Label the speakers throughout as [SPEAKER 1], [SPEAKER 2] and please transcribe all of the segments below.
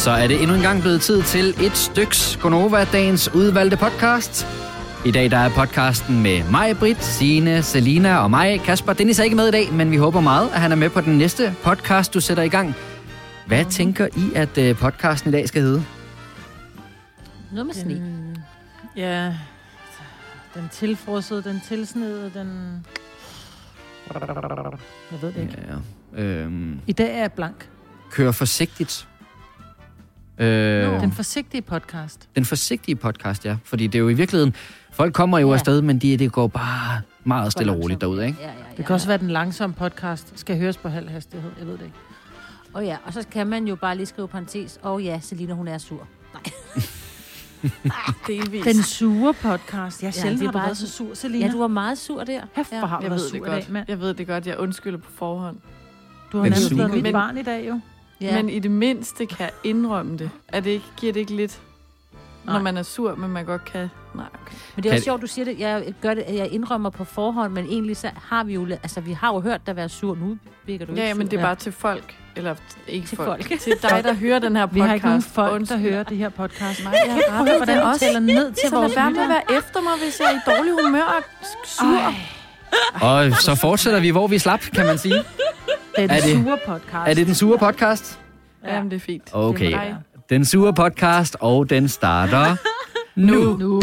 [SPEAKER 1] Så er det endnu en gang blevet tid til et styks Gonova, dagens udvalgte podcast. I dag der er podcasten med mig, Britt, Signe, Selina og mig, Kasper. Dennis er ikke med i dag, men vi håber meget, at han er med på den næste podcast, du sætter i gang. Hvad tænker I, at øh, podcasten i dag skal hedde?
[SPEAKER 2] Noget med sne.
[SPEAKER 3] Den, ja, den tilfrosede, den tilsnede, den... Jeg ved det ikke.
[SPEAKER 1] Ja, øhm,
[SPEAKER 3] I dag er jeg blank.
[SPEAKER 1] kør forsigtigt. Øh,
[SPEAKER 3] Den forsigtige podcast.
[SPEAKER 1] den forsigtige podcast, ja. Fordi det er jo i virkeligheden... Folk kommer jo
[SPEAKER 2] Ja.
[SPEAKER 1] afsted, men de, det går bare meget stille og roligt derude, ikke?
[SPEAKER 2] Ja, ja, ja.
[SPEAKER 3] Det kan også være, at den langsomme podcast skal høres på halv hastighed. Jeg ved det ikke.
[SPEAKER 2] Og ja, og så kan man jo bare lige skrive parentes. Og oh, ja, Selina, hun er sur.
[SPEAKER 4] Delvis.
[SPEAKER 3] Den sure podcast. Jeg
[SPEAKER 2] Ja,
[SPEAKER 3] sjældent
[SPEAKER 2] det er
[SPEAKER 3] har
[SPEAKER 2] bare-
[SPEAKER 3] været så sur, Selina.
[SPEAKER 2] Ja, du var meget sur der.
[SPEAKER 3] Hæft, hvor har
[SPEAKER 4] jeg
[SPEAKER 3] været
[SPEAKER 4] ved
[SPEAKER 3] sur
[SPEAKER 4] det
[SPEAKER 3] i dag,
[SPEAKER 4] godt.
[SPEAKER 3] mand.
[SPEAKER 4] Jeg ved det godt. Jeg undskylder på forhånd.
[SPEAKER 3] Du har nærmest
[SPEAKER 1] sur.
[SPEAKER 3] været mit barn i dag, jo.
[SPEAKER 2] Ja.
[SPEAKER 4] Men i det mindste kan jeg indrømme det. Er det ikke, giver det ikke lidt,
[SPEAKER 3] Nej.
[SPEAKER 4] når man er sur, men man godt kan... Nej, okay.
[SPEAKER 2] Men det er også sjovt, du siger det. Jeg, gør det, jeg indrømmer på forhånd, men egentlig så har vi jo... Altså, vi har jo hørt dig være sur. Nu virker du
[SPEAKER 4] Ja,
[SPEAKER 2] ikke
[SPEAKER 4] men
[SPEAKER 2] sur.
[SPEAKER 4] det er bare til folk. Eller ikke
[SPEAKER 2] Til
[SPEAKER 4] folk.
[SPEAKER 2] folk.
[SPEAKER 4] Til dig, der hører den her podcast.
[SPEAKER 3] Vi har ikke nogen folk, der
[SPEAKER 4] Undskyld.
[SPEAKER 3] hører det her podcast.
[SPEAKER 4] Nej, jeg
[SPEAKER 3] at høre, hvordan
[SPEAKER 4] også.
[SPEAKER 3] taler ned til
[SPEAKER 4] Så
[SPEAKER 3] vores
[SPEAKER 4] lad være med at
[SPEAKER 3] lyttere.
[SPEAKER 4] være efter mig, hvis jeg er i dårlig humør og sur.
[SPEAKER 1] Og så fortsætter vi, hvor vi slap, kan man sige.
[SPEAKER 3] Det er
[SPEAKER 1] Er
[SPEAKER 3] den
[SPEAKER 1] det-
[SPEAKER 3] sure podcast.
[SPEAKER 1] Er det den sure podcast?
[SPEAKER 4] Ja. Jamen, det er fint.
[SPEAKER 1] Okay.
[SPEAKER 3] Det
[SPEAKER 4] Hej.
[SPEAKER 1] Den sure podcast, og den starter nu.
[SPEAKER 3] Nu.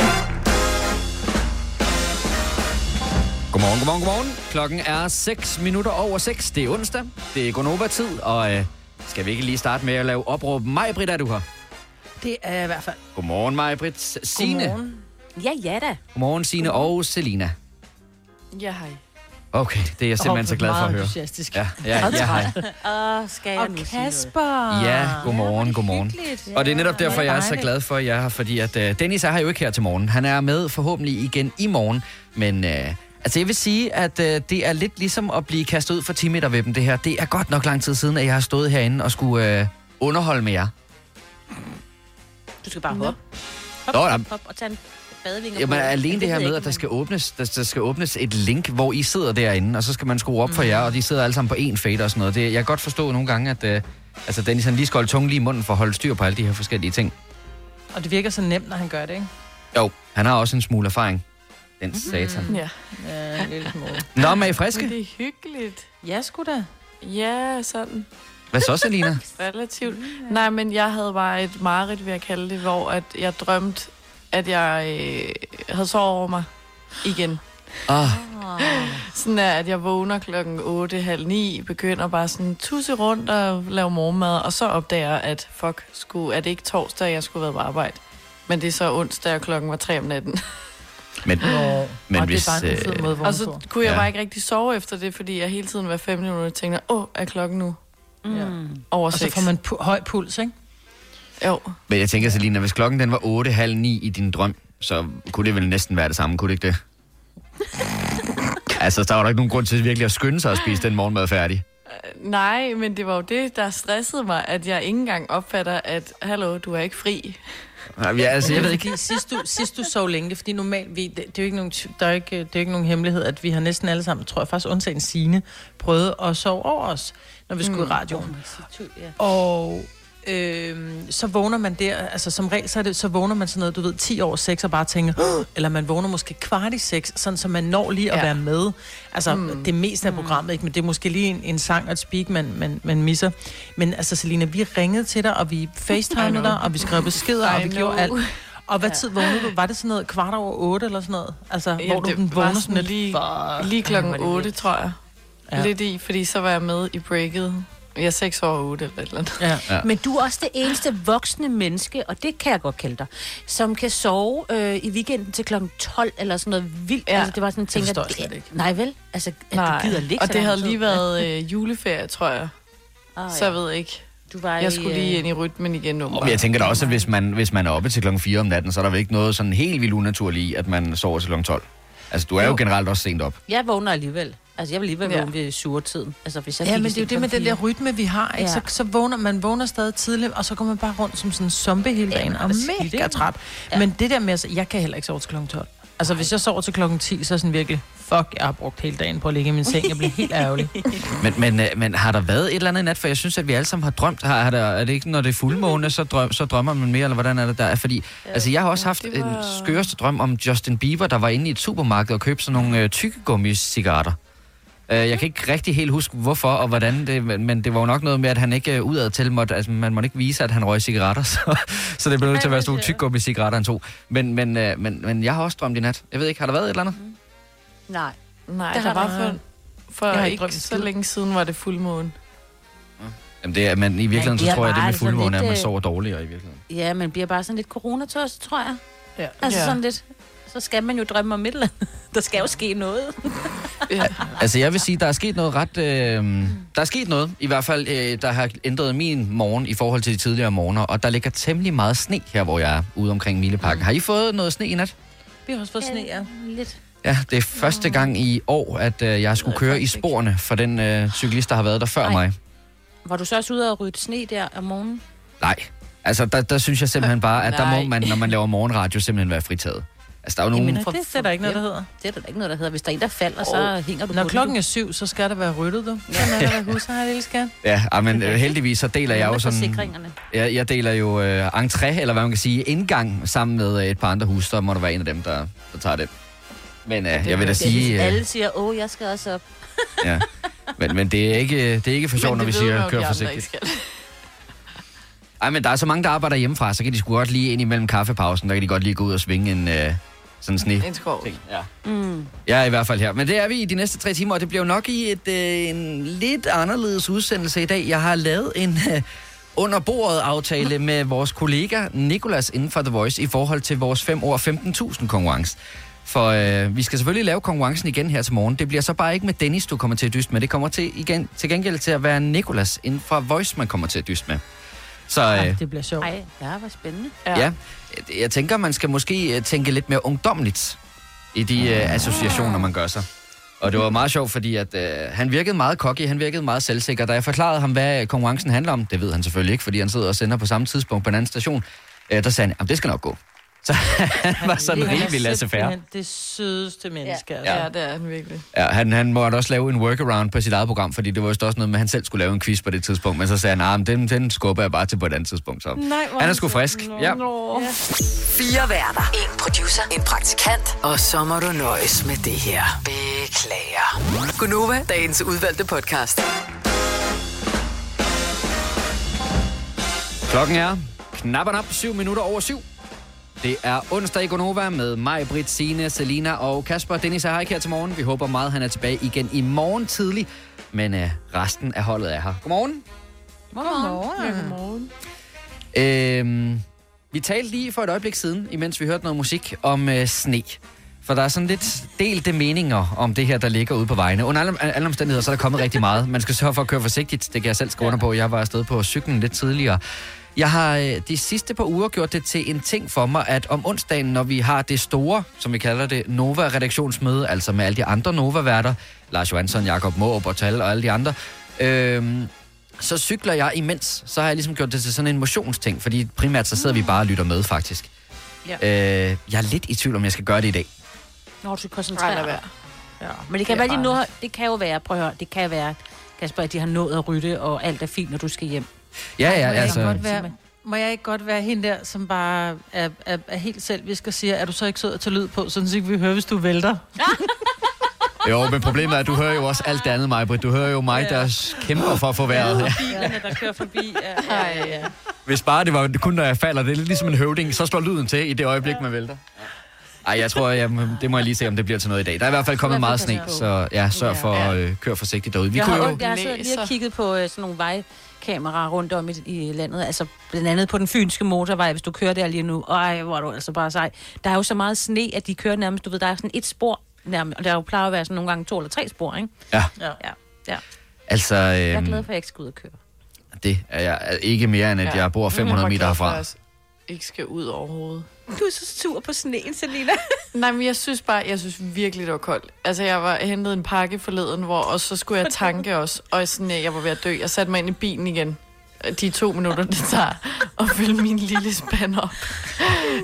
[SPEAKER 1] Godmorgen, godmorgen, godmorgen. Klokken er 6 minutter over 6. Det er onsdag. Det er Gonova-tid, og øh, skal vi ikke lige starte med at lave opråb? Maj, Britt, er du her?
[SPEAKER 3] Det er i hvert fald.
[SPEAKER 1] Godmorgen, Maj, Britt. Signe.
[SPEAKER 3] Godmorgen.
[SPEAKER 2] Ja, ja da.
[SPEAKER 1] Godmorgen, Signe og Selina.
[SPEAKER 4] Ja, hej.
[SPEAKER 1] Okay, det er jeg simpelthen så glad for at høre.
[SPEAKER 3] Entusiastisk.
[SPEAKER 1] Ja, ja, ja, hej.
[SPEAKER 2] Åh, skal jeg
[SPEAKER 3] Og
[SPEAKER 2] nu?
[SPEAKER 3] Kasper.
[SPEAKER 1] Ja, godmorgen, godmorgen.
[SPEAKER 2] Hyggeligt.
[SPEAKER 1] Og det er netop derfor, jeg er så glad for, at jeg er her, fordi at uh, Dennis er her jo ikke her til morgen. Han er med forhåbentlig igen i morgen, men uh, altså jeg vil sige, at uh, det er lidt ligesom at blive kastet ud for 10 meter ved dem, det her. Det er godt nok lang tid siden, at jeg har stået herinde og skulle uh, underholde med jer.
[SPEAKER 2] Du skal bare hoppe. Hop,
[SPEAKER 1] Nå,
[SPEAKER 2] hop,
[SPEAKER 1] jamen-
[SPEAKER 2] hop, og tage en badevinger
[SPEAKER 1] Jamen
[SPEAKER 2] på.
[SPEAKER 1] alene det her med, at der
[SPEAKER 2] men-
[SPEAKER 1] skal, åbnes, der, der skal åbnes et link, hvor I sidder derinde, og så skal man skrue op for jer, og de sidder alle sammen på én fader og sådan noget. Det, jeg kan godt forstå nogle gange, at uh, altså Dennis han lige skal holde tungen lige i munden for at holde styr på alle de her forskellige ting.
[SPEAKER 3] Og det virker så nemt, når han gør det, ikke?
[SPEAKER 1] Jo, han har også en smule erfaring. Den satan.
[SPEAKER 4] Ja.
[SPEAKER 3] Ja, en lille smule.
[SPEAKER 1] Nå, med I
[SPEAKER 4] Men
[SPEAKER 1] friske?
[SPEAKER 4] det er hyggeligt.
[SPEAKER 3] Ja, sgu da.
[SPEAKER 4] Ja, sådan.
[SPEAKER 1] Hvad så, Selina?
[SPEAKER 4] Relativt. Nej, men jeg havde bare et mareridt, vil jeg kalde det, hvor at jeg drømte, at jeg øh, havde sovet over mig igen.
[SPEAKER 1] Ah,
[SPEAKER 4] Sådan er, at jeg vågner klokken 8, halv 9, begynder bare sådan tusse rundt og lave morgenmad, og så opdager jeg, at fuck, skulle, er det ikke torsdag, jeg skulle være på arbejde. Men det er så onsdag, og klokken var 3 om natten.
[SPEAKER 1] men, men
[SPEAKER 3] og
[SPEAKER 1] hvis...
[SPEAKER 3] det er bare en fed
[SPEAKER 1] øh,
[SPEAKER 3] måde,
[SPEAKER 4] Og så kunne jeg
[SPEAKER 1] Ja.
[SPEAKER 4] bare ikke rigtig sove efter det, fordi jeg hele tiden hver 5 minutter tænkte, åh, er klokken nu
[SPEAKER 2] Mm.
[SPEAKER 4] over
[SPEAKER 3] Og så
[SPEAKER 4] 6?
[SPEAKER 3] får man pu- høj puls, ikke?
[SPEAKER 4] Jo,
[SPEAKER 1] Men jeg tænker, Selina, hvis klokken den var 8, halv 9 i din drøm, så kunne det vel næsten være det samme, kunne det ikke det? altså, der var der ikke nogen grund til virkelig at skynde sig at spise den morgenmad færdig.
[SPEAKER 4] nej, men det var jo det, der stressede mig, at jeg ikke engang opfatter, at, hallo, du er ikke fri.
[SPEAKER 1] Ja, altså,
[SPEAKER 3] Jeg ved ikke, sidst du, sidst du sov længe, fordi normalt, vi, det, det, er jo ikke nogen, der er ikke, det er jo ikke nogen hemmelighed, at vi har næsten alle sammen, tror jeg faktisk undtagen Signe, prøvet at sove over os, når vi skulle mm. i radioen.
[SPEAKER 2] Ja.
[SPEAKER 3] Og øh, så vågner man der, altså som regel, så, er det, så vågner man sådan noget, du ved, 10 over 6 og bare tænker, "Åh!" eller man vågner måske kvart i 6, sådan så man når lige at
[SPEAKER 4] Ja.
[SPEAKER 3] være med. Altså mm. det meste af programmet, ikke? men det er måske lige en, en sang og et speak, man, man, man misser. Men altså Selina, vi ringede til dig, og vi facetimede dig, og vi skrev beskeder, og vi gjorde alt. Og hvad tid vågnede du? Var det sådan noget kvart over 8 eller sådan noget? Altså,
[SPEAKER 4] Ja,
[SPEAKER 3] hvor du den vågner
[SPEAKER 4] sådan
[SPEAKER 3] sådan
[SPEAKER 4] lige-. Lige klokken
[SPEAKER 3] Ej, hvor er det
[SPEAKER 4] 8,
[SPEAKER 3] vildt.
[SPEAKER 4] tror jeg.
[SPEAKER 3] Ja.
[SPEAKER 4] Ja. Lidt i, fordi så var jeg med i breaket. Jeg er 6 år 8 eller et eller andet.
[SPEAKER 3] Ja.
[SPEAKER 1] Ja.
[SPEAKER 2] Men du er også det eneste voksne menneske, og det kan jeg godt kalde dig, som kan sove øh, i weekenden til klokken 12 eller sådan noget vildt. Ja. Altså, det var sådan, jeg tænker,
[SPEAKER 3] forstår jeg slet ikke.
[SPEAKER 2] Nej vel? Altså, at
[SPEAKER 4] Nej,
[SPEAKER 2] du gider ligge
[SPEAKER 4] og det havde
[SPEAKER 2] tid.
[SPEAKER 4] lige været øh, juleferie, tror jeg.
[SPEAKER 2] Ah,
[SPEAKER 4] Så jeg ved ikke.
[SPEAKER 2] Du var
[SPEAKER 4] Jeg
[SPEAKER 2] i,
[SPEAKER 4] skulle
[SPEAKER 2] øh,
[SPEAKER 4] lige ind i rytmen igen nu.
[SPEAKER 1] Og jeg tænker da også, at hvis man, hvis man er oppe til klokken 4 om natten, så er der vel ikke noget sådan helt vildt unaturligt i, at man sover til klokken 12. Altså, du er jo,
[SPEAKER 4] Jo.
[SPEAKER 1] generelt også sent op.
[SPEAKER 2] Jeg vågner alligevel. Altså, jeg vil alligevel
[SPEAKER 4] Ja.
[SPEAKER 2] vågne ved suretiden. Altså, hvis jeg
[SPEAKER 3] Ja, men det er jo det med den der rytme, vi har. Ikke?
[SPEAKER 2] Ja.
[SPEAKER 3] Så, så vågner man vågner stadig tidligt, og så går man bare rundt som sådan en zombie hele dagen,
[SPEAKER 2] Ja,
[SPEAKER 3] og
[SPEAKER 2] er
[SPEAKER 3] mega træt.
[SPEAKER 2] Ja.
[SPEAKER 3] Men det der med, at jeg kan heller ikke sove til klokken 12. Altså, hvis jeg sover til klokken 10, så er sådan virkelig, fuck, jeg har brugt hele dagen på at ligge i min seng. Jeg bliver helt ærgerlig.
[SPEAKER 1] Men, men, øh, men har der været et eller andet nat? For jeg synes, at vi alle sammen har drømt. Har, har der, er det ikke, når det er fuldmåne, så, drøm, så drømmer man mere, eller hvordan er det der? Fordi, altså, jeg har også haft
[SPEAKER 4] var-
[SPEAKER 1] en skøreste drøm om Justin Bieber, der var inde i et supermarked og købte sådan nogle øh, tykkegummi-cigaretter. Øh, jeg kan ikke rigtig helt huske, hvorfor og hvordan det, men det var jo nok noget med, at han ikke øh, udad til måtte, altså man måtte ikke vise, at han røg cigaretter, så, så det blev nødt til at være sådan nogle tykkegummi-cigaretter, han tog. Men, men, øh, men, men jeg har også drømt i nat. Jeg ved ikke, har der været et eller andet?
[SPEAKER 2] Nej.
[SPEAKER 4] Nej,
[SPEAKER 2] Det
[SPEAKER 4] det
[SPEAKER 2] har
[SPEAKER 4] der var for, for
[SPEAKER 3] Jeg har ikke
[SPEAKER 4] ikke så længe siden var det fuldmåne.
[SPEAKER 1] Jamen det er, men i virkeligheden,
[SPEAKER 2] Men
[SPEAKER 1] så
[SPEAKER 2] det er
[SPEAKER 1] tror jeg, det
[SPEAKER 2] bare
[SPEAKER 1] med fuldmåne,
[SPEAKER 2] lidt,
[SPEAKER 1] at man sover dårligere i virkeligheden.
[SPEAKER 2] Ja, men bliver bare sådan lidt coronatørs, tror jeg.
[SPEAKER 3] Ja.
[SPEAKER 2] Altså
[SPEAKER 4] Ja.
[SPEAKER 2] sådan lidt, så skal man jo drømme om et eller andet. Der skal jo ske noget.
[SPEAKER 4] Ja.
[SPEAKER 1] Altså jeg vil sige, der er sket noget ret... Øh, der er sket noget, i hvert fald, øh, der har ændret min morgen i forhold til de tidligere morgener, og der ligger temmelig meget sne her, hvor jeg er, ude omkring Mileparken. Har I fået noget sne i nat?
[SPEAKER 3] Vi har også fået sne, ja.
[SPEAKER 2] Lidt.
[SPEAKER 1] Ja, det er første gang i år, at øh, jeg skulle køre i sporene for den øh, cyklist, der har været der før
[SPEAKER 2] Ej.
[SPEAKER 1] mig.
[SPEAKER 2] Var du så også ude og rydde sne der om morgenen?
[SPEAKER 1] Nej, altså der, der synes jeg simpelthen bare, at der må man, når man laver morgenradio, simpelthen være fritaget. Altså der er jo nogen...
[SPEAKER 2] Jamen,
[SPEAKER 3] Nej, det, det er der ikke noget, der hedder.
[SPEAKER 2] Det er der ikke noget, der hedder. Hvis der er en, der falder, så hænger du
[SPEAKER 3] Når
[SPEAKER 2] på
[SPEAKER 3] klokken er syv, så skal der være ryddet, du. Sådan er der hus, har lille skat.
[SPEAKER 1] Ja, ah, men øh, heldigvis så deler jeg jo sådan...
[SPEAKER 2] forsikringerne.
[SPEAKER 1] Jeg, jeg deler jo øh, entré, eller hvad man kan sige, indgang sammen med øh, et par andre hus, så må der være en af dem, der, der tager det. Men øh, jeg vil da sige... Øh,
[SPEAKER 2] alle siger, åh, jeg skal også op.
[SPEAKER 1] ja. men, men det er ikke, det er ikke for sjovt, når vi siger, kør forsigtigt. Ej, men der er så mange, der arbejder hjemmefra, så kan de sgu godt lige ind imellem kaffepausen, der kan de godt lige gå ud og svinge en øh, sådan sne.
[SPEAKER 4] En skov.
[SPEAKER 1] ting. Ja.
[SPEAKER 2] Mm.
[SPEAKER 1] Jeg er i hvert fald her. Men det er vi i de næste tre timer, og det bliver nok i et, øh, en lidt anderledes udsendelse i dag. Jeg har lavet en øh, under bordet aftale med vores kollega Nikolas inden for The Voice i forhold til vores 5 år 15.000 konkurrence. For øh, vi skal selvfølgelig lave konkurrencen igen her til morgen. Det bliver så bare ikke med Dennis, du kommer til at dyste med. Det kommer til, igen, til gengæld til at være Nikolas inden fra Voice, man kommer til at dyste med. Så øh,
[SPEAKER 3] Ej, det bliver sjovt.
[SPEAKER 2] Ej, ja, hvor spændende.
[SPEAKER 1] ja. ja, jeg tænker, man skal måske øh, tænke lidt mere ungdommeligt i de øh, associationer, man gør sig. Og det var meget sjovt, fordi at, øh, han virkede meget cocky, han virkede meget selvsikker. Da jeg forklarede ham, hvad konkurrencen handler om, det ved han selvfølgelig ikke, fordi han sidder og sender på samme tidspunkt på en anden station, øh, der sagde han, "Jamen, det skal nok gå. Så han var sådan
[SPEAKER 3] Han er
[SPEAKER 1] rimelig faire.
[SPEAKER 3] simpelthen Det sødeste menneske, ja. altså.
[SPEAKER 4] Ja, det er han virkelig.
[SPEAKER 1] Ja, han, han måtte også lave en workaround på sit eget program, fordi det var vist også noget med, at han selv skulle lave en quiz på det tidspunkt. Men så sagde han, nah, men den, den skubber jeg bare til på et andet tidspunkt. Så.
[SPEAKER 3] Nej,
[SPEAKER 1] han er sgu frisk. Ja.
[SPEAKER 5] Fire værter. En producer. En praktikant. Og så må du nøjes med det her. Beklager. Gunova, dagens udvalgte podcast.
[SPEAKER 1] Klokken er knap og nap 7 minutter over 7. Det er onsdag i Gonova med mig, Britt, Signe, Selina og Kasper. Dennis er her ikke her til morgen. Vi håber meget, han er tilbage igen i morgen tidlig. Men øh, resten af holdet er her. Godmorgen.
[SPEAKER 3] Godmorgen.
[SPEAKER 4] Godmorgen.
[SPEAKER 1] Øhm, vi talte lige for et øjeblik siden, imens vi hørte noget musik, om øh, sne. For der er sådan lidt delte meninger om det her, der ligger ude på vejene. Under alle, alle omstændigheder, så er der kommet rigtig meget. Man skal sørge for at køre forsigtigt. Det kan jeg selv skrive under på. Jeg var afsted på cyklen lidt tidligere. Jeg har øh, de sidste par uger gjort det til en ting for mig, at om onsdagen, når vi har det store, som vi kalder det, Nova-redaktionsmøde, altså med alle de andre Nova-værter, Lars Johansson, Jakob Måb og Tal og alle de andre, øhm, så cykler jeg imens. Så har jeg ligesom gjort det til sådan en motionsting, fordi primært så sidder vi bare og lytter med, faktisk.
[SPEAKER 2] Ja.
[SPEAKER 1] Øh, jeg er lidt i tvivl, om jeg skal gøre det i dag.
[SPEAKER 2] Når du skal
[SPEAKER 4] Nej,
[SPEAKER 2] koncentrere
[SPEAKER 4] lad
[SPEAKER 2] dig.
[SPEAKER 4] være.
[SPEAKER 3] Ja.
[SPEAKER 2] Men det kan,
[SPEAKER 4] Det
[SPEAKER 2] være, de nu, det kan jo være, prøv at høre, det kan være, Kasper, at de har nået at rydde, og alt er fint, når du skal hjem.
[SPEAKER 1] Ja, ja,
[SPEAKER 3] Må jeg,
[SPEAKER 1] altså...
[SPEAKER 3] ikke godt være, må jeg ikke godt være hende der, som bare er, er, er helt selvisk og siger, er du så ikke sød at tage lyd på, sådan så ikke vi hører, hvis du vælter?
[SPEAKER 1] Jo, men problemet er, at du hører jo også alt det andet, mig, Britt. Du hører jo mig, der kæmper for at få vejret. Ja.
[SPEAKER 3] Bilerne, der kører forbi. Ja, ja, ja.
[SPEAKER 1] Hvis bare det var kun, når jeg falder, det er lidt ligesom en høvding, så slår lyden til i det øjeblik, man vælter. Ej, jeg tror, jeg, det må jeg lige se, om det bliver til noget i dag. Der er i hvert fald kommet meget sne, så ja, sørg for at øh, køre forsigtigt derude. Vi
[SPEAKER 2] Jeg
[SPEAKER 1] kunne
[SPEAKER 2] har,
[SPEAKER 1] jo...
[SPEAKER 2] jeg har siddet lige og kigget på øh, sådan nogle vejkameraer rundt om i, i landet. Altså blandt andet på den fynske motorvej, hvis du kører der lige nu. Ej, hvor er du altså bare sej. Der er jo så meget sne, at de kører nærmest, du ved, der er sådan et spor nærmest. Og der jo plejer at være sådan nogle gange to eller tre spor, ikke?
[SPEAKER 1] Ja,
[SPEAKER 3] ja.
[SPEAKER 2] Ja, ja.
[SPEAKER 1] altså...
[SPEAKER 2] Jeg er
[SPEAKER 1] Øhm,
[SPEAKER 2] glad for, at jeg ikke skal ud og køre.
[SPEAKER 1] det er jeg ikke mere, end at
[SPEAKER 4] Ja.
[SPEAKER 1] jeg bor 500
[SPEAKER 4] Jeg
[SPEAKER 1] meter herfra.
[SPEAKER 4] jeg ikke skal ud overhovedet.
[SPEAKER 2] Du er så sur på sneen, Selina.
[SPEAKER 4] Nej, men jeg synes bare, jeg synes virkelig, det var koldt. Altså, jeg var hentet en pakke forleden, hvor, og så skulle jeg tanke også, og sådan, jeg var ved at dø. Jeg satte mig ind i bilen igen. De to minutter, det tager at fylde min lille spand op.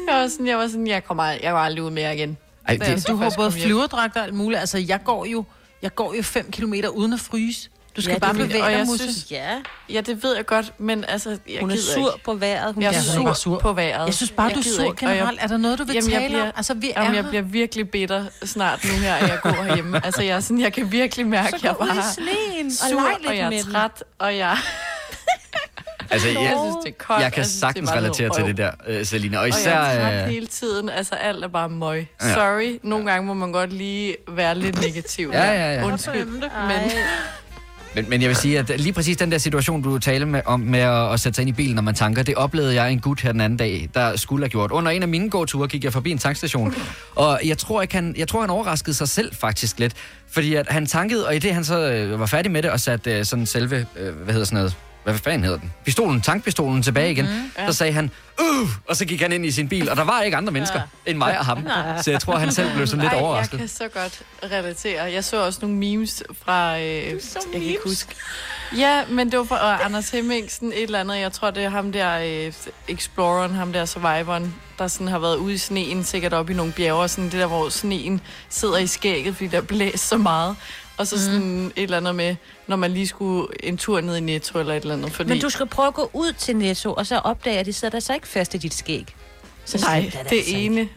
[SPEAKER 4] Jeg var sådan, jeg, var sådan, jeg kommer jeg går aldrig ud mere igen.
[SPEAKER 1] Ej, det,
[SPEAKER 3] Du har både flyverdragt og alt muligt. Altså, jeg går jo, jeg går jo 5 km uden at fryse. Du skal
[SPEAKER 2] Ja,
[SPEAKER 3] bare
[SPEAKER 2] det er
[SPEAKER 3] bevæge
[SPEAKER 4] og
[SPEAKER 3] dig,
[SPEAKER 4] jeg
[SPEAKER 3] Musse.
[SPEAKER 4] synes-
[SPEAKER 2] Ja,
[SPEAKER 4] Ja, det ved jeg godt, men altså, jeg
[SPEAKER 2] hun er
[SPEAKER 4] gider
[SPEAKER 2] sur
[SPEAKER 4] ikke.
[SPEAKER 2] på vejret. Hun
[SPEAKER 4] Jeg er
[SPEAKER 3] er
[SPEAKER 4] sur
[SPEAKER 3] sur.
[SPEAKER 4] på vejret.
[SPEAKER 3] Jeg synes bare,
[SPEAKER 4] Jeg
[SPEAKER 3] du er sur
[SPEAKER 4] ikke, og jeg-
[SPEAKER 3] generelt. Er der noget, du vil
[SPEAKER 4] Jamen, jeg
[SPEAKER 3] tale
[SPEAKER 4] bliver-
[SPEAKER 3] om? Altså, vi er
[SPEAKER 4] Jamen, jeg
[SPEAKER 3] her.
[SPEAKER 4] bliver virkelig bitter snart nu her, at jeg går herhjemme. Altså, jeg, er sådan, jeg kan virkelig mærke,
[SPEAKER 2] Så
[SPEAKER 4] at jeg bare
[SPEAKER 2] og
[SPEAKER 4] sur, og
[SPEAKER 2] lidt
[SPEAKER 4] jeg er træt, og jeg,
[SPEAKER 1] altså,
[SPEAKER 4] jeg
[SPEAKER 1] jeg,
[SPEAKER 4] synes, det er koldt.
[SPEAKER 1] jeg kan
[SPEAKER 4] synes, det er
[SPEAKER 1] sagtens
[SPEAKER 4] noget
[SPEAKER 1] relatere til det der, øh, Selina. Og
[SPEAKER 4] Og jeg
[SPEAKER 1] især...
[SPEAKER 4] er træt
[SPEAKER 1] øh,
[SPEAKER 4] hele tiden. Altså, alt er bare møg.
[SPEAKER 1] Ja.
[SPEAKER 4] Sorry. Nogle gange må man godt lige være lidt negativ.
[SPEAKER 1] Ja, ja, ja.
[SPEAKER 4] Undskyld. Men
[SPEAKER 1] Men, men jeg vil sige, at lige præcis den der situation, du taler med, om med at, at sætte sig ind i bilen, når man tanker, det oplevede jeg en gut her den anden dag, der skulle have gjort. Under en af mine gåture gik jeg forbi en tankstation, og jeg tror, ikke, han, jeg tror, han overraskede sig selv faktisk lidt. Fordi at han tankede, og i det han så øh, var færdig med det og satte øh, sådan selve, øh, hvad hedder sådan noget, hvad fanden hedder den? Pistolen, tankpistolen tilbage igen. Mm,
[SPEAKER 4] ja.
[SPEAKER 1] Så sagde han, uh, og så gik han ind i sin bil, og der var ikke andre mennesker ja. end mig og ham. Så jeg tror, han selv blev sådan lidt
[SPEAKER 4] Ej,
[SPEAKER 1] overrasket.
[SPEAKER 4] jeg kan så godt relatere. Jeg så også nogle memes fra... Øh, jeg kan ikke huske. Ja, men det var fra øh, Anders Hemmingsen, et eller andet. Jeg tror, det er ham der, øh, Exploreren, ham der Survivoren, der sådan har været ude i sneen, sikkert op i nogle bjerge, sådan det der, hvor sneen sidder i skægget, fordi der blæser så meget. Og så sådan mm. et eller andet med, når man lige skulle en tur ned i Netto eller et eller andet. Fordi...
[SPEAKER 2] Men du skal prøve at gå ud til Netto, og så opdage, at de sidder der så ikke fast i dit skæg. Så
[SPEAKER 4] Nej, det
[SPEAKER 2] altså ikke.
[SPEAKER 4] ene,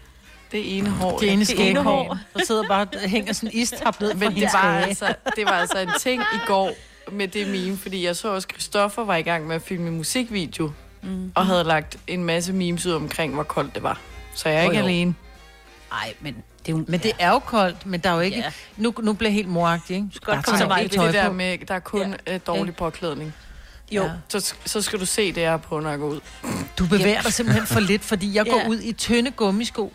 [SPEAKER 4] det ene hår.
[SPEAKER 3] Det ene
[SPEAKER 2] ene hår.
[SPEAKER 3] skæghår, der sidder bare og hænger sådan en ned
[SPEAKER 4] Men det var, altså, det var altså en ting i går med det meme, fordi jeg så også, Christoffer var i gang med at filme en musikvideo, mm. og havde lagt en masse memes ud omkring, hvor koldt det var. Så jeg er ikke
[SPEAKER 2] jo.
[SPEAKER 4] alene.
[SPEAKER 2] Nej, men det er jo...
[SPEAKER 3] Men det er jo koldt, men der er jo ikke...
[SPEAKER 2] Ja.
[SPEAKER 3] Nu, nu bliver jeg helt moragtig, ikke? Du skal
[SPEAKER 2] Godt komme så meget
[SPEAKER 3] lidt
[SPEAKER 4] Det er der med, der er kun ja. dårlig påklædning.
[SPEAKER 2] Jo.
[SPEAKER 3] Ja.
[SPEAKER 4] Så, så skal du se det her på, når jeg går ud.
[SPEAKER 3] Du bevæger dig simpelthen for lidt, fordi jeg går
[SPEAKER 2] Ja.
[SPEAKER 3] ud i tynde gummisko.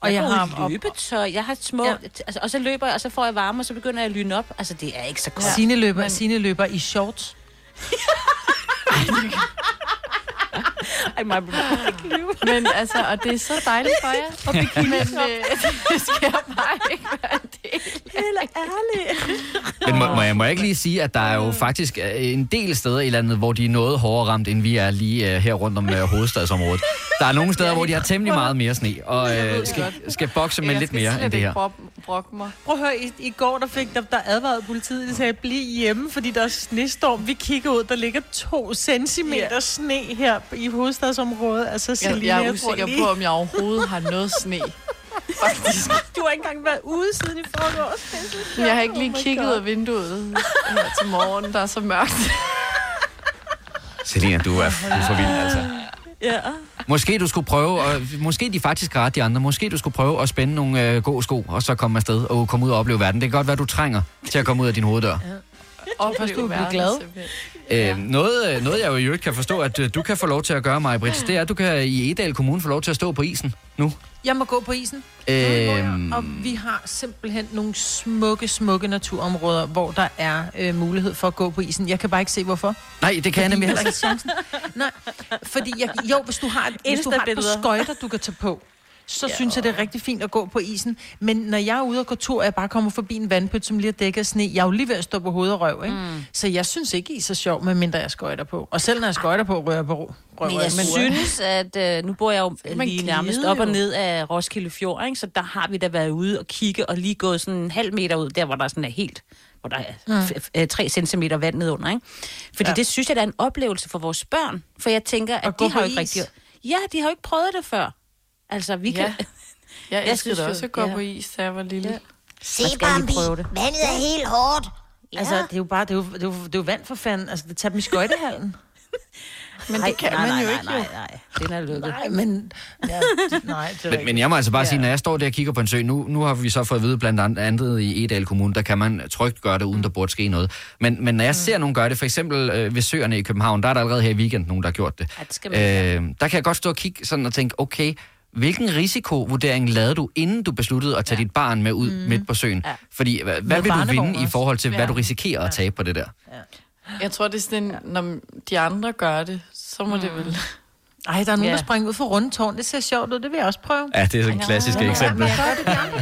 [SPEAKER 3] Og jeg,
[SPEAKER 2] går
[SPEAKER 3] har
[SPEAKER 2] løbetøj. Jeg har små...
[SPEAKER 3] Ja.
[SPEAKER 2] Altså, og så løber jeg, og så får jeg varme, og så begynder jeg at lyne op. Altså, det er ikke så godt.
[SPEAKER 3] ja. Sine løber,
[SPEAKER 4] Men-
[SPEAKER 3] Signe løber i shorts.
[SPEAKER 2] Ej, mig,
[SPEAKER 4] Men altså, og det er så dejligt for jer. Og bikini. Men øh, det skal bare ikke være en del.
[SPEAKER 2] Eller ærligt.
[SPEAKER 1] Men må, må, jeg, må jeg ikke lige sige, at der er jo faktisk øh, en del steder i landet, hvor de er noget hårdere ramt, end vi er lige uh, her rundt om uh, hovedstadsområdet. Der er nogle steder, hvor de har temmelig meget mere sne, og uh, skal, skal bokse med
[SPEAKER 4] Jeg
[SPEAKER 1] lidt mere end det her.
[SPEAKER 4] Brok- brokke mig.
[SPEAKER 3] Prøv at høre, i, i går der fik der, der advarede politiet, de sagde, bliv hjemme, fordi der er snestorm. Vi kigger ud, der ligger to centimeter
[SPEAKER 4] Ja.
[SPEAKER 3] sne her i hovedstadsområdet. Altså,
[SPEAKER 4] Jeg,
[SPEAKER 3] Selina,
[SPEAKER 4] jeg er usikker
[SPEAKER 3] lige-
[SPEAKER 4] på, om jeg overhovedet har noget sne. Faktisk.
[SPEAKER 3] Du har ikke engang været ude siden i forgårs.
[SPEAKER 4] Jeg har ikke
[SPEAKER 3] Oh
[SPEAKER 4] lige
[SPEAKER 3] my
[SPEAKER 4] kigget ud af vinduet her til morgen. Der er så mørkt.
[SPEAKER 1] Selina, du er, du er for vild, altså.
[SPEAKER 2] Ja.
[SPEAKER 1] Måske du skulle prøve, og måske de faktisk har ret, de andre, måske du skulle prøve at spænde nogle øh, gode sko, og så komme afsted og komme ud og opleve verden. Det kan godt være, du trænger til at komme ud af din hoveddør.
[SPEAKER 4] Og
[SPEAKER 3] først, du blive glad.
[SPEAKER 1] Øh, noget, noget, jeg jo i øvrigt kan forstå, at øh, du kan få lov til at gøre, mig, Brits, det er, at du kan i Edal Kommune få lov til at stå på isen nu.
[SPEAKER 3] Jeg må gå på isen.
[SPEAKER 1] Øh,
[SPEAKER 3] Og vi har simpelthen nogle smukke, smukke naturområder, hvor der er øh, mulighed for at gå på isen. Jeg kan bare ikke se, hvorfor.
[SPEAKER 1] nej, det kan jeg nemlig heller ikke.
[SPEAKER 3] chancen. Nej, fordi jeg, jo, hvis du har, et- hvis du har et par skøjter, du kan tage på, så ja. synes jeg, det er rigtig fint at gå på isen. Men når jeg er ude og gå tur, og jeg bare kommer forbi en vandpyt, som lige er dækket af sne, jeg er jo lige ved at stå på hovedet og røv, ikke? Mm. Så jeg synes ikke, is er sjov, medmindre jeg skøjter på. Og selv når jeg skøjter på, rører jeg på røv.
[SPEAKER 2] Men jeg synes, at øh, nu bor jeg jo
[SPEAKER 4] man
[SPEAKER 2] lige nærmest op og
[SPEAKER 4] jo.
[SPEAKER 2] ned af Roskilde Fjord, ikke? så der har vi da været ude og kigge og lige gået sådan en halv meter ud, der hvor der sådan er helt, hvor der er mm. f- f- tre centimeter vand nedunder. Ikke? Fordi
[SPEAKER 3] Ja.
[SPEAKER 2] det synes jeg, der er en oplevelse for vores børn. For jeg tænker, at
[SPEAKER 3] gå
[SPEAKER 2] de har jo ikke rigtig... Ja, de har jo ikke prøvet det før. Altså, vi
[SPEAKER 4] Ja.
[SPEAKER 2] kan...
[SPEAKER 4] Jeg
[SPEAKER 2] Jeg
[SPEAKER 4] elskede også at gå
[SPEAKER 2] ja.
[SPEAKER 4] på is, da jeg var lille.
[SPEAKER 2] Ja.
[SPEAKER 6] Se, Bambi,
[SPEAKER 2] prøve det.
[SPEAKER 6] vandet er helt hårdt.
[SPEAKER 2] Ja.
[SPEAKER 3] Altså, det er jo bare, det er jo, det er jo, det er jo vand for fanden. Altså, det tager dem i skøjtehallen.
[SPEAKER 4] Men det kan
[SPEAKER 2] nej,
[SPEAKER 4] man
[SPEAKER 2] nej,
[SPEAKER 4] jo
[SPEAKER 2] nej,
[SPEAKER 4] ikke,
[SPEAKER 2] nej,
[SPEAKER 4] jo.
[SPEAKER 2] nej, den er lukket.
[SPEAKER 3] Nej, men... Ja, nej, det er
[SPEAKER 1] Men, men jeg må altså bare sige, når jeg står der og kigger på en sø, nu, nu har vi så fået at vide blandt andet- andet i Edal Kommune, der kan man trygt gøre det, uden der burde ske noget. Men, men når jeg ser nogen gøre det, for eksempel øh, ved søerne i København, der er der allerede her i weekend nogen, der har gjort det.
[SPEAKER 2] Ja, det skal man ikke.
[SPEAKER 1] Øh, der kan jeg godt stå og kigge sådan og tænke, okay, hvilken risikovurdering lavede du, inden du besluttede at tage ja. dit barn med ud mm. midt på søen? Ja.
[SPEAKER 2] Ja.
[SPEAKER 1] Fordi hvad, hvad vil du vinde i
[SPEAKER 3] også.
[SPEAKER 1] forhold til, hvad
[SPEAKER 3] Ja.
[SPEAKER 1] du risikerer at tabe på det der?
[SPEAKER 4] Jeg tror, det er sådan, når de andre gør det, så må det vel...
[SPEAKER 3] Ej, der er nogen,
[SPEAKER 2] Ja.
[SPEAKER 3] der springer ud for rundtårn. Det ser sjovt ud. Det vil jeg også prøve.
[SPEAKER 1] Ja, det er sådan et klassisk eksempel.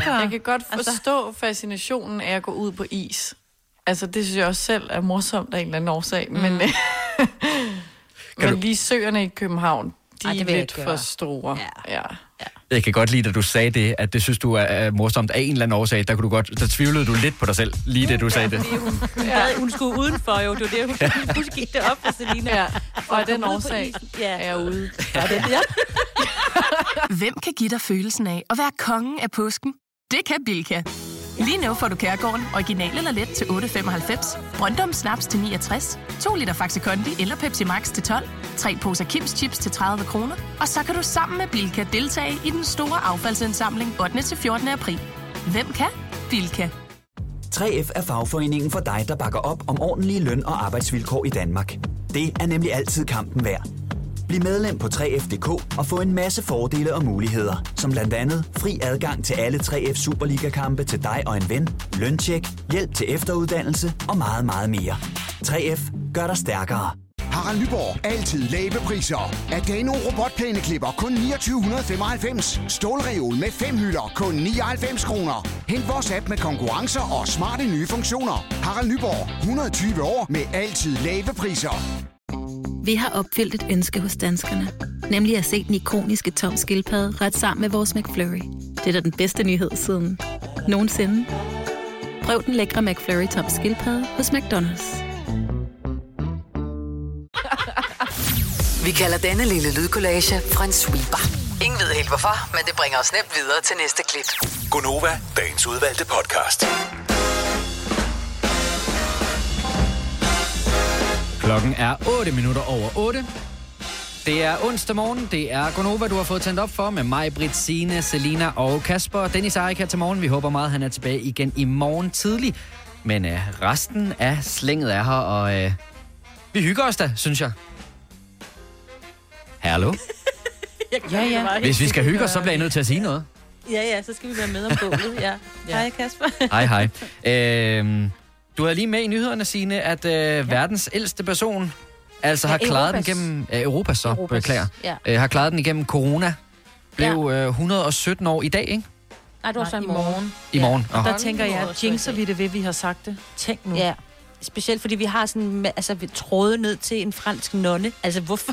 [SPEAKER 4] Jeg kan godt forstå fascinationen af at gå ud på is. Altså, det synes jeg også selv er morsomt af en eller anden årsag. Mm. Men, men
[SPEAKER 1] du-
[SPEAKER 4] lige søerne i København, de
[SPEAKER 2] Ej,
[SPEAKER 4] er lidt for store.
[SPEAKER 2] Ja.
[SPEAKER 4] Ja.
[SPEAKER 1] Jeg kan godt lide, at du sagde det, at det synes du er, er morsomt af en eller anden årsag. Der, kunne du godt, der tvivlede du lidt på dig selv, lige det du sagde det.
[SPEAKER 2] Hun, hun, havde, hun skulle udenfor jo, det var det, hun, hun gik det op for Selina.
[SPEAKER 4] Ja, og af den årsag.
[SPEAKER 2] Ja.
[SPEAKER 4] er jeg ude.
[SPEAKER 2] Ja, det, ja.
[SPEAKER 6] Hvem kan give dig følelsen af at være kongen af påsken? Det kan Bilka! Lige nu får du Kærgården original eller let til 8.95, Brøndum Snaps til 69, 2 liter Faxi Kondi eller Pepsi Max til 12, 3 poser Kims Chips til 30 kroner, og så kan du sammen med Bilka deltage i den store affaldsindsamling 8. til 14. april. Hvem kan? Bilka.
[SPEAKER 7] 3F er fagforeningen for dig, der bakker op om ordentlige løn- og arbejdsvilkår i Danmark. Det er nemlig altid kampen værd. Bliv medlem på 3F.dk og få en masse fordele og muligheder, som blandt andet fri adgang til alle 3F Superliga-kampe til dig og en ven, løntjek, hjælp til efteruddannelse og meget, meget mere. 3F gør dig stærkere.
[SPEAKER 8] Harald Nyborg. Altid lave priser. Adano robotplæneklipper kun 2995. Stålreol med fem hylder kun 99 kroner. Hent vores app med konkurrencer og smarte nye funktioner. Harald Nyborg. 120 år med altid lave priser.
[SPEAKER 9] Vi har opfyldt et ønske hos danskerne. Nemlig at se den ikoniske tom skildpadde ret sammen med vores McFlurry. Det er da den bedste nyhed siden nogensinde. Prøv den lækre McFlurry tom skildpadde hos McDonald's.
[SPEAKER 5] Vi kalder denne lille lydkollage en sweeper. Ingen ved helt hvorfor, men det bringer os nemt videre til næste klip.
[SPEAKER 10] Gonova, dagens udvalgte podcast.
[SPEAKER 1] Klokken er 8 minutter over 8. Det er onsdag morgen. Det er Gonova, du har fået tændt op for med mig, Britt, Signe, Selina og Kasper. Dennis Erik her til morgen. Vi håber meget, han er tilbage igen i morgen tidlig. Men øh, resten af slænget er her, og øh, vi hygger os da, synes jeg. Hallo?
[SPEAKER 3] Ja, ja.
[SPEAKER 1] Hvis vi skal hygge os, så bliver jeg nødt til at sige noget.
[SPEAKER 2] ja, ja, så skal vi være med om bålet. Ja. Hej, Kasper.
[SPEAKER 1] Hej, hej. Øhm, du har lige med i nyhederne, Signe, at øh, ja. verdens ældste person altså
[SPEAKER 2] Ja,
[SPEAKER 1] har klaret
[SPEAKER 2] Europas.
[SPEAKER 1] den gennem... Ja, Europas så,
[SPEAKER 2] Europas,
[SPEAKER 1] beklager.
[SPEAKER 2] ja.
[SPEAKER 1] Øh, har klaret den igennem corona. Blev øh, 117 år i dag, ikke?
[SPEAKER 2] Nej, det var så i morgen.
[SPEAKER 1] I morgen.
[SPEAKER 3] Og
[SPEAKER 1] Oh.
[SPEAKER 3] der tænker jeg, jinxer vi det ved, vi har sagt det. Tænk nu.
[SPEAKER 2] Ja. Specielt fordi vi har sådan, altså, vi tråde ned til en fransk nonne. Altså, hvorfor?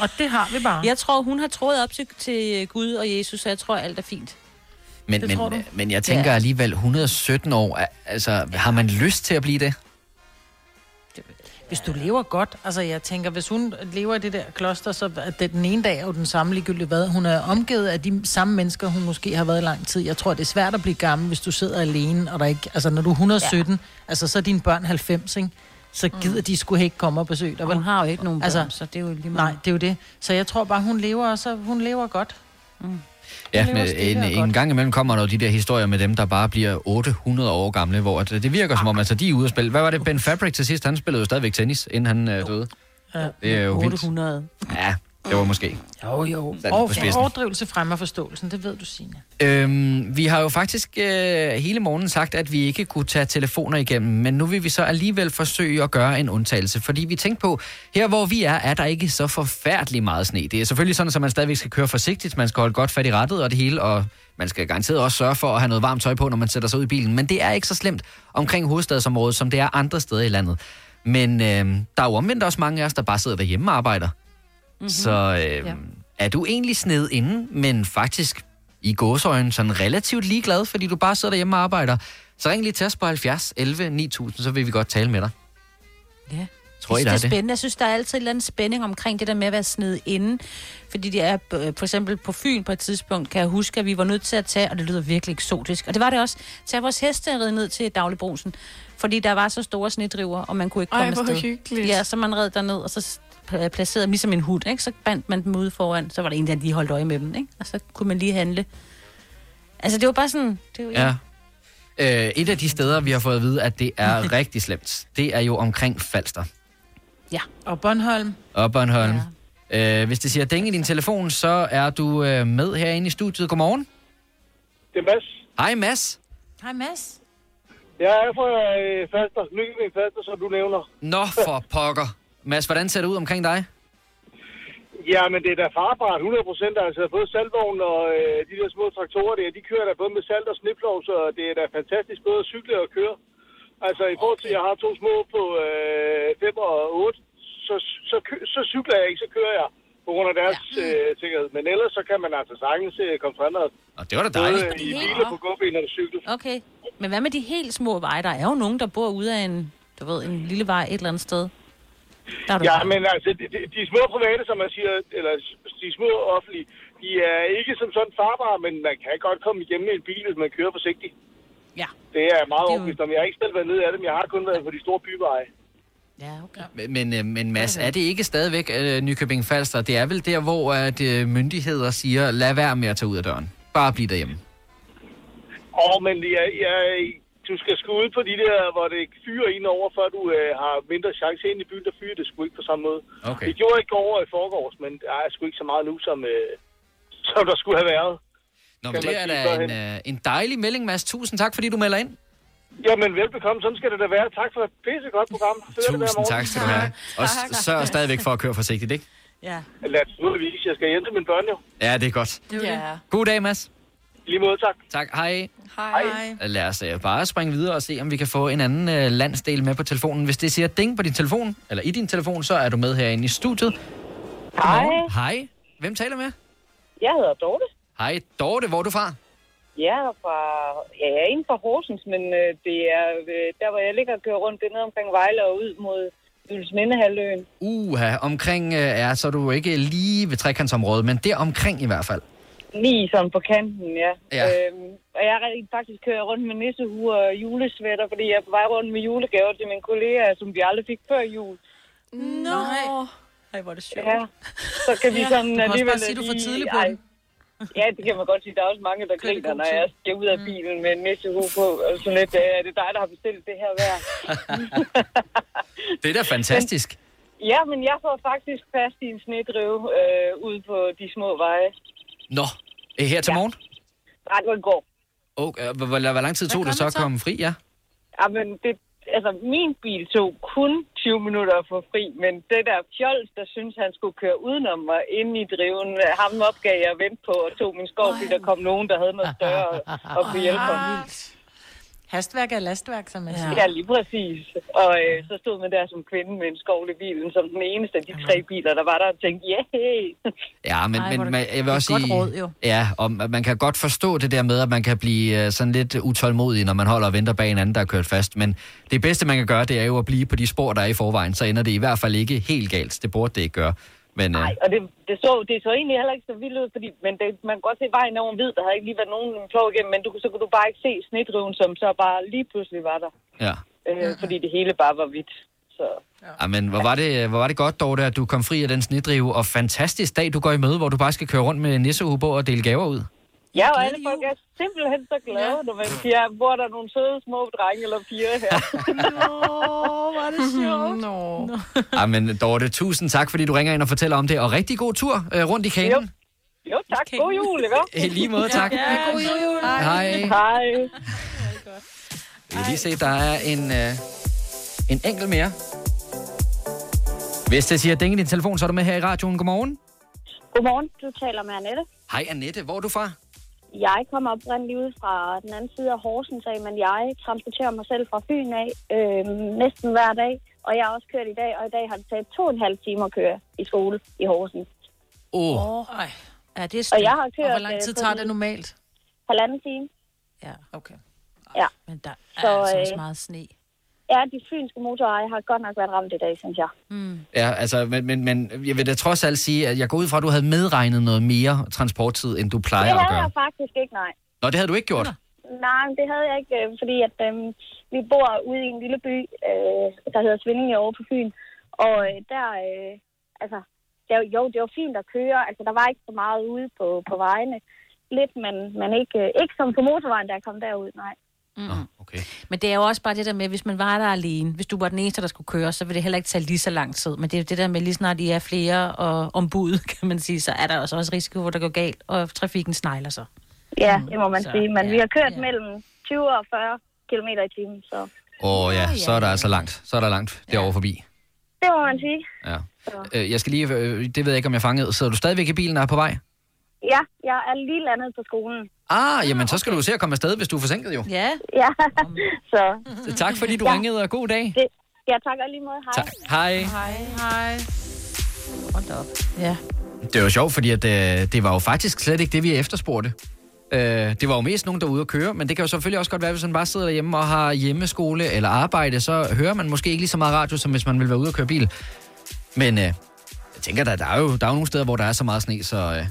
[SPEAKER 3] Og det har vi bare.
[SPEAKER 2] Jeg tror, hun har trådet op til, til Gud og Jesus, så jeg tror, alt er fint.
[SPEAKER 1] Men,
[SPEAKER 3] Det
[SPEAKER 1] men,
[SPEAKER 3] tror du?
[SPEAKER 1] men jeg tænker
[SPEAKER 2] Ja.
[SPEAKER 1] alligevel, 117 år, altså, har man lyst til at blive det?
[SPEAKER 3] Hvis du lever godt, altså jeg tænker, hvis hun lever i det der kloster, så er det den ene dag er jo den samme ligegyldigt hvad. Hun er omgivet af de samme mennesker, hun måske har været i lang tid. Jeg tror, det er svært at blive gammel, hvis du sidder alene, og der ikke, altså når du er 117, ja. altså så er dine børn 90, ikke? Så gider de skulle ikke komme og besøge dig.
[SPEAKER 2] Hun har jo ikke nogen børn,
[SPEAKER 3] Altså,
[SPEAKER 2] altså, så det er jo lige
[SPEAKER 3] Nej,
[SPEAKER 2] meget.
[SPEAKER 3] det er jo det. Så jeg tror bare, hun lever, og så hun lever godt.
[SPEAKER 1] Ja, men en, en
[SPEAKER 3] godt.
[SPEAKER 1] gang imellem kommer der jo de der historier med dem, der bare bliver 800 år gamle, hvor at, det virker som om, altså de er ude at spille. Hvad var det, Ben Fabric til sidst? Han spillede jo stadigvæk tennis, inden han øh, døde.
[SPEAKER 3] Ja.
[SPEAKER 1] Det er jo vildt.
[SPEAKER 2] 800.
[SPEAKER 1] Ja, var måske.
[SPEAKER 3] Jo, jo. Og overdrivelse fremmer forståelsen, det ved du, Signe.
[SPEAKER 1] Øhm, vi har jo faktisk øh, hele morgenen sagt, at vi ikke kunne tage telefoner igennem, men nu vil vi så alligevel forsøge at gøre en undtagelse, fordi vi tænkte på, her hvor vi er, er der ikke så forfærdelig meget sne. Det er selvfølgelig sådan, at man stadigvæk skal køre forsigtigt, man skal holde godt fat i rettet og det hele, og man skal garanteret også sørge for at have noget varmt tøj på, når man sætter sig ud i bilen, men det er ikke så slemt omkring hovedstadsområdet, som det er andre steder i landet. Men øh, der er jo omvendt også mange af os, der bare sidder derhjemme og arbejder. Mm-hmm. Så øh, ja. er du egentlig sned inden, men faktisk i gåsøjne sådan relativt ligeglad, fordi du bare sidder derhjemme og arbejder, så ring lige til os på 70 11 9000, så vil vi godt tale med dig.
[SPEAKER 2] Ja.
[SPEAKER 1] Tror I,
[SPEAKER 2] jeg
[SPEAKER 1] der er
[SPEAKER 2] synes, det er
[SPEAKER 1] det?
[SPEAKER 2] spændende. Jeg synes, der er altid en eller anden spænding omkring det der med at være sned inden. Fordi det er øh, for eksempel på Fyn på et tidspunkt, kan jeg huske, at vi var nødt til at tage, og det lyder virkelig eksotisk, og det var det også, tage vores heste og ride ned til dagligbrusen. Fordi der var så store snedriver, og man kunne ikke
[SPEAKER 4] Ej,
[SPEAKER 2] komme
[SPEAKER 4] hvor
[SPEAKER 2] afsted.
[SPEAKER 4] hyggeligt.
[SPEAKER 2] Ja, så man red derned, og så s- pla- placerede dem ligesom en hud, ikke? Så bandt man dem ude foran, så var der en, der lige holdt øje med dem, ikke? Og så kunne man lige handle. Altså, det var bare sådan... Det var,
[SPEAKER 1] Ja. Øh, et af de steder, vi har fået at vide, at det er rigtig slemt, det er jo omkring Falster
[SPEAKER 2] ja.
[SPEAKER 3] Og Bornholm,
[SPEAKER 1] og Bornholm. Ja. Øh, hvis det siger ding i din telefon, så er du øh, med herinde i studiet. Godmorgen.
[SPEAKER 11] Det er Mads.
[SPEAKER 1] Hej Mads.
[SPEAKER 3] Hej Mads.
[SPEAKER 11] Jeg er fra øh, Falster, Nykøbing Falster, som du nævner.
[SPEAKER 1] Nå for pokker. Mads, hvordan ser det ud omkring dig?
[SPEAKER 11] Ja, men det er da farbart, 100 procent. Altså, både saltvogn og øh, de der små traktorer der, de kører da både med salt og sniplov, så det er da fantastisk både at cykle og køre. Altså, i forhold til, at jeg har to små på øh, 5 og 8, så, så, kø- så cykler jeg ikke, så kører jeg på grund af deres ja. øh, sikkerhed. Men ellers så kan man altså sagtens øh, komme frem og
[SPEAKER 1] Og det var da
[SPEAKER 11] både
[SPEAKER 1] dejligt.
[SPEAKER 11] øh, i biler på gåben og cykel.
[SPEAKER 2] Okay. Men hvad med de helt små veje? Der er jo nogen, der bor ude af en, du ved, en lille vej et eller andet sted. Er
[SPEAKER 11] Ja, men altså, de, de, små private, som man siger, eller de små offentlige, de er ikke som sådan farbare, men man kan godt komme igennem en bil, hvis man kører forsigtigt.
[SPEAKER 2] Ja.
[SPEAKER 11] Det er meget
[SPEAKER 2] er
[SPEAKER 11] overbevist om. Jeg har ikke selv været nede af dem. Jeg har kun været på de store byveje.
[SPEAKER 2] Ja, okay.
[SPEAKER 1] Men, men, øh, men Mads, er det ikke stadigvæk øh, Nykøbing Falster? Det er vel der, hvor at, øh, myndigheder siger, lad være med at tage ud af døren. Bare bliv derhjemme.
[SPEAKER 11] Åh, men jeg, jeg, du skal sgu ud på de der, hvor det fyrer ind over, før du øh, har mindre chance ind i byen, der fyrer det sgu ikke på samme måde.
[SPEAKER 1] Okay.
[SPEAKER 11] Det gjorde ikke over i forgårs, men der er sgu ikke så meget nu, som, øh, som der skulle have været.
[SPEAKER 1] Nå, men det er da en, øh, en dejlig melding, Mads. Tusind tak, fordi du melder ind.
[SPEAKER 11] Jamen, velbekomme. Sådan skal det da være. Tak for et pissegodt program. Det hver
[SPEAKER 1] Tusind
[SPEAKER 11] morgen.
[SPEAKER 1] tak skal du have. Og sørg stadigvæk for at køre forsigtigt, ikke?
[SPEAKER 2] Ja.
[SPEAKER 11] Lad os naturligvis. Jeg skal hjem til mine børn, jo.
[SPEAKER 1] Ja, det er godt.
[SPEAKER 4] Ja.
[SPEAKER 1] God dag, Mads.
[SPEAKER 11] Lige måde, tak.
[SPEAKER 1] Tak. Hej.
[SPEAKER 4] Hej.
[SPEAKER 1] Lad os øh, bare springe videre og se, om vi kan få en anden øh, landsdel med på telefonen. Hvis det siger ding på din telefon, eller i din telefon, så er du med herinde i studiet.
[SPEAKER 12] Hej,
[SPEAKER 1] Hej. Hvem taler med?
[SPEAKER 12] jeg hedder Dorte.
[SPEAKER 1] Hej, Dorte. Hvor er du fra?
[SPEAKER 12] Jeg er fra, ja, jeg er inden for Horsens, men øh, det er øh, der, hvor jeg ligger og kører rundt, det er nede omkring Vejle og ud mod Jules
[SPEAKER 1] Uha, omkring øh, er, så er du ikke lige ved trekantsområdet, men der omkring i hvert fald.
[SPEAKER 12] Lige sådan på kanten, ja.
[SPEAKER 1] Ja.
[SPEAKER 12] Øhm, og jeg er rent faktisk kører rundt med nissehue og julesvætter, fordi jeg er på vej rundt med julegaver til mine kolleger, som vi aldrig fik før jul.
[SPEAKER 2] Nå. Ej, hvor er det sjovt.
[SPEAKER 12] Ja, så kan vi
[SPEAKER 3] Ja,
[SPEAKER 12] sådan
[SPEAKER 3] du kan også
[SPEAKER 12] alligevel
[SPEAKER 3] bare sige, du er for tidlig på den.
[SPEAKER 12] Ja, det kan man godt sige. Der er også mange, der griner, når
[SPEAKER 3] tid.
[SPEAKER 12] jeg skal ud af bilen med en nissehue på. Og sådan lidt, er det dig, der har bestilt det her værd?
[SPEAKER 1] Det er da fantastisk.
[SPEAKER 12] Ja, men jeg får faktisk fast i en snedriv øh, ude på de små veje.
[SPEAKER 1] Nå, her til
[SPEAKER 12] Ja.
[SPEAKER 1] morgen?
[SPEAKER 12] Nej, det var i går.
[SPEAKER 1] Okay, hvor, hvor, hvor lang tid tog det så at komme fri? Ja.
[SPEAKER 12] Ja, men det, altså, min bil tog kun 20 minutter at få fri, men det der fjols, der synes han skulle køre udenom mig inde i driven, ham opgav jeg at vente på og tog min skov, fordi der kom nogen, der havde noget større og, og kunne hjælpe ham.
[SPEAKER 3] Hastværk er lastværk, som man
[SPEAKER 2] Ja.
[SPEAKER 3] siger.
[SPEAKER 12] Ja, lige præcis. Og øh, så stod man der som kvinde med en skovl i bilen, som den eneste af de tre biler, der var der, og tænkte, yeah!
[SPEAKER 1] Ja, men,
[SPEAKER 2] Ej,
[SPEAKER 1] men man, jeg vil også
[SPEAKER 2] et godt
[SPEAKER 1] sige...
[SPEAKER 2] råd, jo.
[SPEAKER 1] Ja, og man kan godt forstå det der med, at man kan blive øh, sådan lidt utålmodig, når man holder og venter bag en anden, der er kørt fast. Men det bedste, man kan gøre, det er jo at blive på de spor, der er i forvejen. Så ender det i hvert fald ikke helt galt. Det burde det ikke gøre. Men øh,
[SPEAKER 12] Nej, og det, det, så, det så egentlig heller ikke så vildt ud, fordi men det, man kan godt se vejen over hvid, der havde ikke lige været nogen flov igennem, men du, kunne- så kunne du bare ikke se snedriven, som så bare lige pludselig var der,
[SPEAKER 1] ja.
[SPEAKER 12] øh, fordi det hele bare var hvidt. Så
[SPEAKER 1] Ja, men hvor var, det, hvor var det godt, Dorte, at du kom fri af den snedrive, og fantastisk dag, du går i møde, hvor du bare skal køre rundt med nissehue på og dele gaver ud.
[SPEAKER 12] ja, og alle folk er simpelthen så glade, når man siger, hvor er der nogle søde små drenge eller piger her.
[SPEAKER 3] Åh, var det sjovt.
[SPEAKER 4] Nå.
[SPEAKER 1] Ja, men Dorte, tusind tak, fordi du ringer ind og fortæller om det, og rigtig god tur øh, rundt i kanen.
[SPEAKER 12] Jo, tak. God jul, ikke?
[SPEAKER 1] I lige måde, tak.
[SPEAKER 3] Ja, god jul.
[SPEAKER 1] Hej.
[SPEAKER 12] Hej.
[SPEAKER 1] Vi kan lige se, der er en, øh, en enkelt mere. Hvis det siger ding i din telefon, så er du med her i radioen. Godmorgen.
[SPEAKER 13] Godmorgen, du taler med Annette.
[SPEAKER 1] Hej Annette, hvor er du fra?
[SPEAKER 13] Jeg kommer oprindeligt ud fra den anden side af Horsens af, men jeg transporterer mig selv fra Fyn af øh, næsten hver dag. Og jeg har også kørt i dag, og i dag har det taget to og en halv time at køre i skole i Horsens.
[SPEAKER 1] Åh, oh,
[SPEAKER 3] Åh, ej.
[SPEAKER 2] Ja, det er
[SPEAKER 13] Og jeg har
[SPEAKER 3] Og
[SPEAKER 13] kørt
[SPEAKER 3] hvor lang tid
[SPEAKER 13] øh,
[SPEAKER 3] tager det normalt?
[SPEAKER 13] halvanden time.
[SPEAKER 2] Ja,
[SPEAKER 3] Okay.
[SPEAKER 2] men der er
[SPEAKER 13] Så,
[SPEAKER 2] altså også
[SPEAKER 13] øh,
[SPEAKER 2] meget sne.
[SPEAKER 13] Ja, de fynske motorveje har godt nok været ramt i dag, synes jeg.
[SPEAKER 2] Mm.
[SPEAKER 1] ja, altså, men, men, men jeg vil da trods alt sige, at jeg går ud fra, at du havde medregnet noget mere transporttid, end du plejer
[SPEAKER 13] det
[SPEAKER 1] at
[SPEAKER 13] havde
[SPEAKER 1] gøre.
[SPEAKER 13] jeg faktisk ikke, nej.
[SPEAKER 1] Nå, det havde du ikke gjort.
[SPEAKER 13] Nej, det havde jeg ikke, øh, fordi at, øh, vi bor ude i en lille by, øh, der hedder Svindinge over på Fyn. Og øh, der, øh, altså, det, jo, det var fint at køre. Altså, der var ikke så meget ude på, på vejene. Lidt, men, men ikke, øh, ikke som på motorvejen, jeg kom derud, nej.
[SPEAKER 1] Nå, okay.
[SPEAKER 2] Men det er jo også bare det der med, hvis man var der alene, hvis du var den eneste, der skulle køre, så vil det heller ikke tage lige så lang tid. Men det er jo det der med, lige snart I er flere og ombud, kan man sige, så er der også, også risiko, hvor der går galt, og trafikken snegler sig.
[SPEAKER 13] Ja, det må man
[SPEAKER 2] Så,
[SPEAKER 13] sige. Men
[SPEAKER 2] ja,
[SPEAKER 13] vi har kørt
[SPEAKER 2] ja.
[SPEAKER 13] mellem 20 og 40 km i timen, så
[SPEAKER 1] Åh ja, så er der altså langt. Så er der langt derovre forbi.
[SPEAKER 13] det må man sige.
[SPEAKER 1] Ja. Øh, jeg skal lige, øh, det ved jeg ikke, om jeg fangede. Sidder du stadigvæk i bilen og er på vej?
[SPEAKER 13] Ja, jeg er lige landet på skolen.
[SPEAKER 1] Ah, jamen så skal du se at komme afsted, hvis du er forsinket jo.
[SPEAKER 2] Ja,
[SPEAKER 13] Ja, så
[SPEAKER 1] Tak fordi du
[SPEAKER 13] Ja.
[SPEAKER 1] ringede, og god dag.
[SPEAKER 13] det, ja, tak og lige måde. Hej.
[SPEAKER 1] Tak. Hej.
[SPEAKER 3] Hej, hej.
[SPEAKER 2] hold op. Ja.
[SPEAKER 1] Det var sjovt, fordi at, øh, det var jo faktisk slet ikke det, vi efterspurgte. Øh, det var jo mest nogen, der var ude at køre, men det kan jo selvfølgelig også godt være, hvis man bare sidder derhjemme og har hjemmeskole eller arbejde, så hører man måske ikke lige så meget radio, som hvis man vil være ude og køre bil. Men øh, jeg tænker, der, der, er jo, der er jo nogle steder, hvor der er så meget sne, så, øh,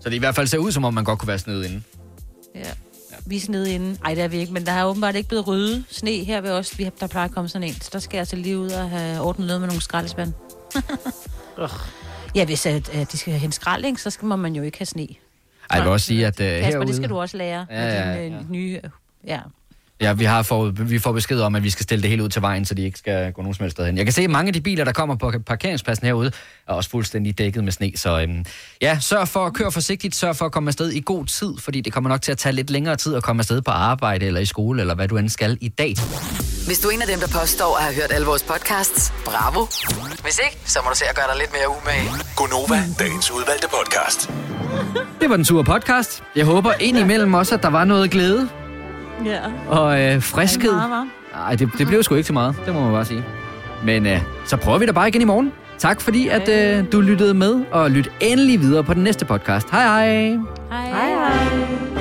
[SPEAKER 1] så det i hvert fald ser ud, som om man godt kunne være snedet inde.
[SPEAKER 2] Ja. Vi er nede inden. Ej, det er vi ikke, men der har åbenbart ikke blevet ryddet sne her ved os. Vi har, der plejer at komme sådan en, så der skal jeg altså lige ud og have ordnet noget med nogle skraldespand. ja, hvis at, at de skal hente skrald, ikke, så skal må man jo ikke have sne.
[SPEAKER 1] Ej, jeg vil også sige, at øh,
[SPEAKER 2] Kasper,
[SPEAKER 1] herude...
[SPEAKER 2] det skal du også lære.
[SPEAKER 1] Ja, ja,
[SPEAKER 2] med
[SPEAKER 1] ja.
[SPEAKER 2] din, øh, nye... Ja.
[SPEAKER 1] Ja, vi, har for, vi får besked om, at vi skal stille det helt ud til vejen, så de ikke skal gå nogen som helst sted hen. Jeg kan se, at mange af de biler, der kommer på parkeringspladsen herude, er også fuldstændig dækket med sne. Så øhm, ja, sørg for at køre forsigtigt, sørg for at komme afsted i god tid, fordi det kommer nok til at tage lidt længere tid at komme afsted på arbejde eller i skole, eller hvad du end skal i dag.
[SPEAKER 5] Hvis du er en af dem, der påstår at have hørt alle vores podcasts, bravo. Hvis ikke, så må du se at gøre dig lidt mere umage.
[SPEAKER 10] Gonova, dagens udvalgte podcast.
[SPEAKER 1] Det var den sure podcast. Jeg håber indimellem også, at der var noget glæde
[SPEAKER 2] Ja.
[SPEAKER 1] og øh, friskhed. Nej, det, det blev sgu ikke så meget, det må man bare sige. Men øh, så prøver vi da bare igen i morgen. Tak fordi, at øh, du lyttede med, og lyt endelig videre på den næste podcast. Hej hej!
[SPEAKER 2] Hej, hej. hej.